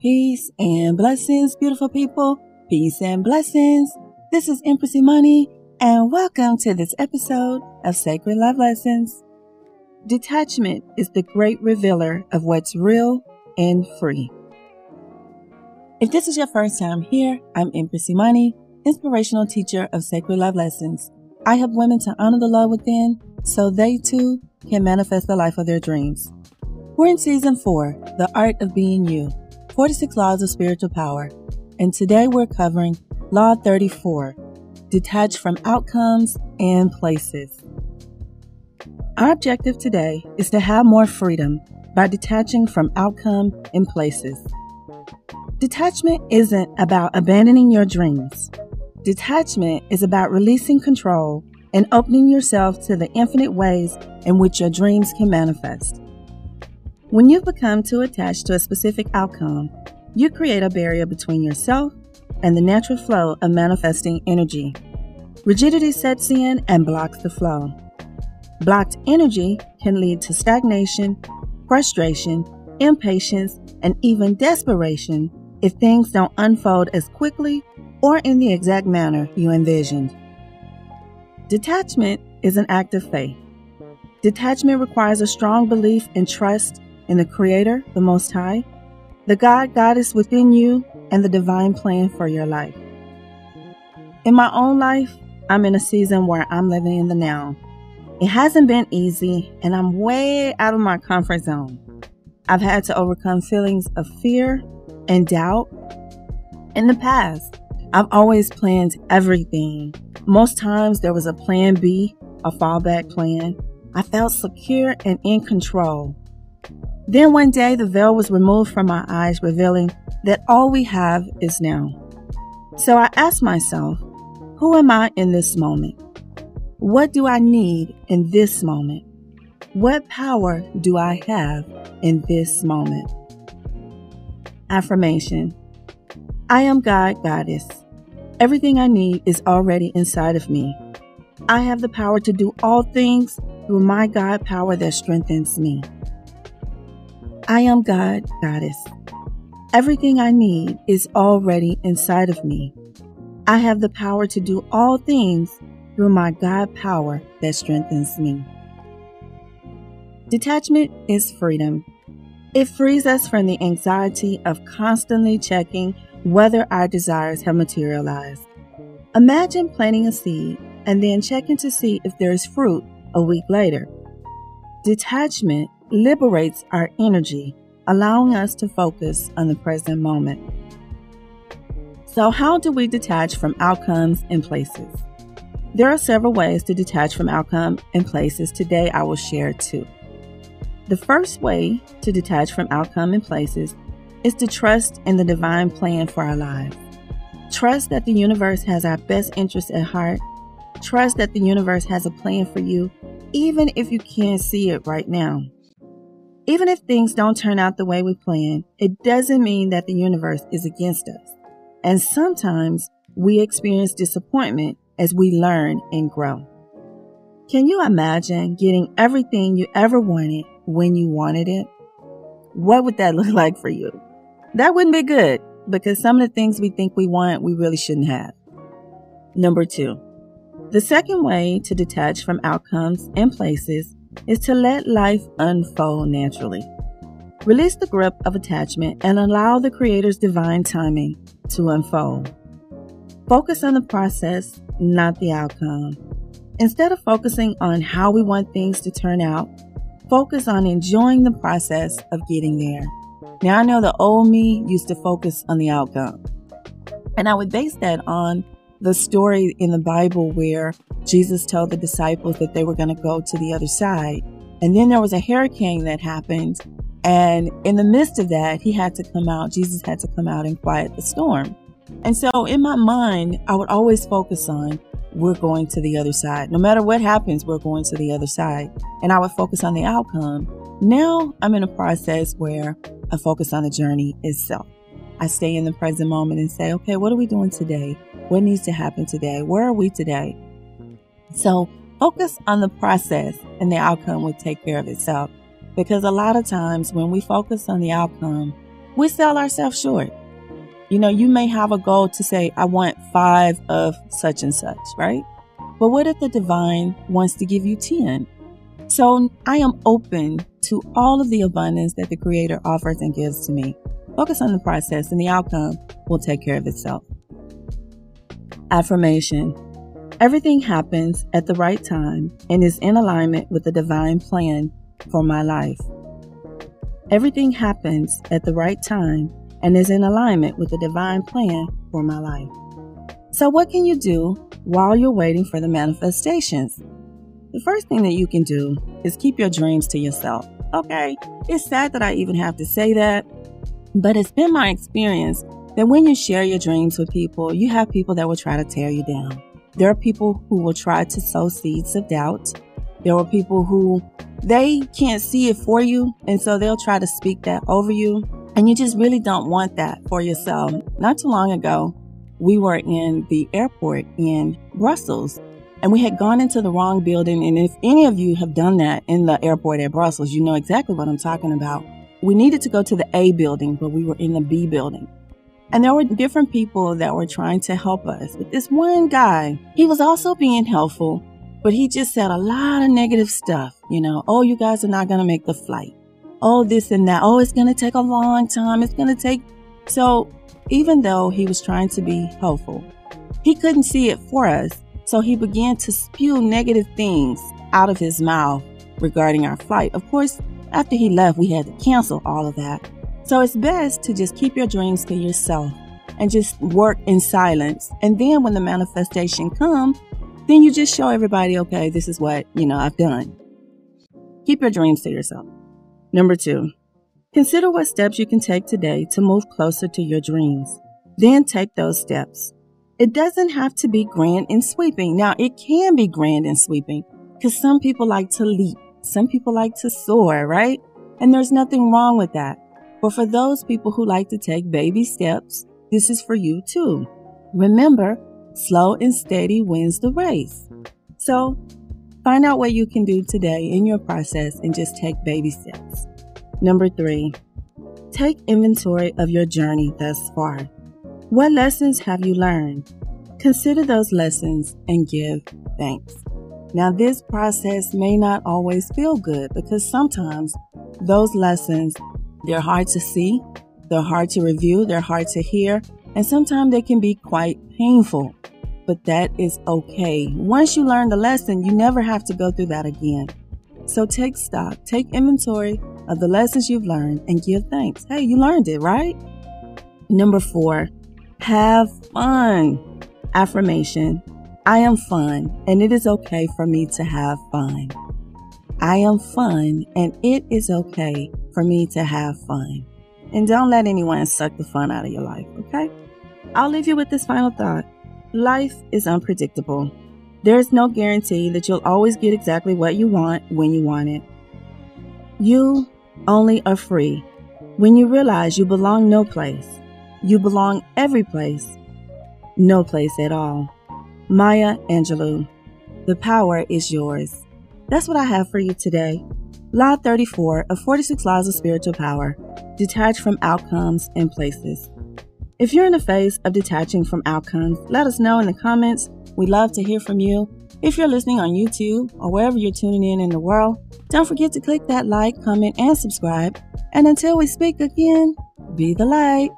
Peace and blessings, beautiful people. Peace and blessings. This is Empress Imani, and welcome to this episode of Sacred Love Lessons. Detachment is the great revealer of what's real and free. If this is your first time here, I'm Empress Imani, inspirational teacher of Sacred Love Lessons. I help women to honor the love within so they too can manifest the life of their dreams. We're in season four, The Art of Being You, 46 Laws of Spiritual Power. And today we're covering Law 34, Detach from Outcomes and Places. Our objective today is to have more freedom by detaching from outcome and places. Detachment isn't about abandoning your dreams. Detachment is about releasing control and opening yourself to the infinite ways in which your dreams can manifest. When you've become too attached to a specific outcome, you create a barrier between yourself and the natural flow of manifesting energy. Rigidity sets in and blocks the flow. Blocked energy can lead to stagnation, frustration, impatience, and even desperation if things don't unfold as quickly or in the exact manner you envisioned. Detachment is an act of faith. Detachment requires a strong belief and trust in the Creator, the Most High, the God Goddess within you, and the divine plan for your life. In my own life, I'm in a season where I'm living in the now. It hasn't been easy, and I'm way out of my comfort zone. I've had to overcome feelings of fear and doubt. In the past, I've always planned everything. Most times there was a plan B, a fallback plan. I felt secure and in control. Then one day the veil was removed from my eyes, revealing that all we have is now. So I asked myself, who am I in this moment? What do I need in this moment? What power do I have in this moment? Affirmation I am God, Goddess. Everything I need is already inside of me. I have the power to do all things through my God power that strengthens me. I am God, Goddess. Everything I need is already inside of me. I have the power to do all things through my God power that strengthens me. Detachment is freedom. It frees us from the anxiety of constantly checking whether our desires have materialized. Imagine planting a seed and then checking to see if there is fruit a week later. Detachment liberates our energy, allowing us to focus on the present moment. So, how do we detach from outcomes and places? There are several ways to detach from outcome and places. Today, I will share two. The first way to detach from outcome and places is to trust in the divine plan for our lives. Trust that the universe has our best interests at heart. Trust that the universe has a plan for you, even if you can't see it right now. Even if things don't turn out the way we plan, it doesn't mean that the universe is against us. And sometimes we experience disappointment as we learn and grow. Can you imagine getting everything you ever wanted when you wanted it? What would that look like for you? That wouldn't be good because some of the things we think we want, we really shouldn't have. Number two, the second way to detach from outcomes and places is to let life unfold naturally. Release the grip of attachment and allow the Creator's divine timing to unfold. Focus on the process, not the outcome. Instead of focusing on how we want things to turn out, focus on enjoying the process of getting there. Now, I know the old me used to focus on the outcome, and I would base that on the story in the Bible where Jesus told the disciples that they were going to go to the other side. And then there was a hurricane that happened. And in the midst of that, he had to come out. Jesus had to come out and quiet the storm. And so in my mind, I would always focus on we're going to the other side. No matter what happens, we're going to the other side. And I would focus on the outcome. Now I'm in a process where I focus on the journey itself. I stay in the present moment and say, okay, what are we doing today? What needs to happen today? Where are we today? So focus on the process and the outcome will take care of itself. Because a lot of times when we focus on the outcome, we sell ourselves short. You know, you may have a goal to say, I want five of such and such, right? But what if the divine wants to give you 10? So I am open to all of the abundance that the Creator offers and gives to me. Focus on the process and the outcome will take care of itself. Affirmation Everything happens at the right time and is in alignment with the divine plan for my life. Everything happens at the right time and is in alignment with the divine plan for my life. So, what can you do while you're waiting for the manifestations? The first thing that you can do is keep your dreams to yourself. Okay, it's sad that I even have to say that, but it's been my experience that when you share your dreams with people, you have people that will try to tear you down. There are people who will try to sow seeds of doubt. There are people who they can't see it for you, and so they'll try to speak that over you. And you just really don't want that for yourself. Not too long ago, we were in the airport in Brussels and we had gone into the wrong building. And if any of you have done that in the airport at Brussels, you know exactly what I'm talking about. We needed to go to the A building, but we were in the B building. And there were different people that were trying to help us. But this one guy, he was also being helpful, but he just said a lot of negative stuff. You know, oh, you guys are not going to make the flight. Oh, this and that. Oh, it's going to take a long time. It's going to take. So even though he was trying to be helpful, he couldn't see it for us. So he began to spew negative things out of his mouth regarding our flight. Of course, after he left, we had to cancel all of that. So it's best to just keep your dreams to yourself and just work in silence. And then when the manifestation comes, then you just show everybody, okay, this is what, you know, I've done. Keep your dreams to yourself. Number two, consider what steps you can take today to move closer to your dreams. Then take those steps. It doesn't have to be grand and sweeping. Now, it can be grand and sweeping because some people like to leap. Some people like to soar, right? And there's nothing wrong with that. But for those people who like to take baby steps, this is for you too. Remember, slow and steady wins the race. So find out what you can do today in your process and just take baby steps. Number three, take inventory of your journey thus far. What lessons have you learned? Consider those lessons and give thanks. Now, this process may not always feel good because sometimes those lessons, they're hard to see, they're hard to review, they're hard to hear, and sometimes they can be quite painful. But that is okay. Once you learn the lesson, you never have to go through that again. So take stock, take inventory of the lessons you've learned and give thanks. Hey, you learned it, right? Number four, have fun. Affirmation I am fun, and it is okay for me to have fun. I am fun, and it is okay for me to have fun. And don't let anyone suck the fun out of your life, okay? I'll leave you with this final thought. Life is unpredictable. There is no guarantee that you'll always get exactly what you want when you want it. You only are free when you realize you belong no place you belong every place, no place at all. Maya Angelou. The power is yours. That's what I have for you today. Law 34 of 46 Laws of Spiritual Power. Detach from outcomes and places. If you're in the phase of detaching from outcomes, let us know in the comments. We'd love to hear from you. If you're listening on YouTube or wherever you're tuning in in the world, don't forget to click that like, comment, and subscribe. And until we speak again, be the light.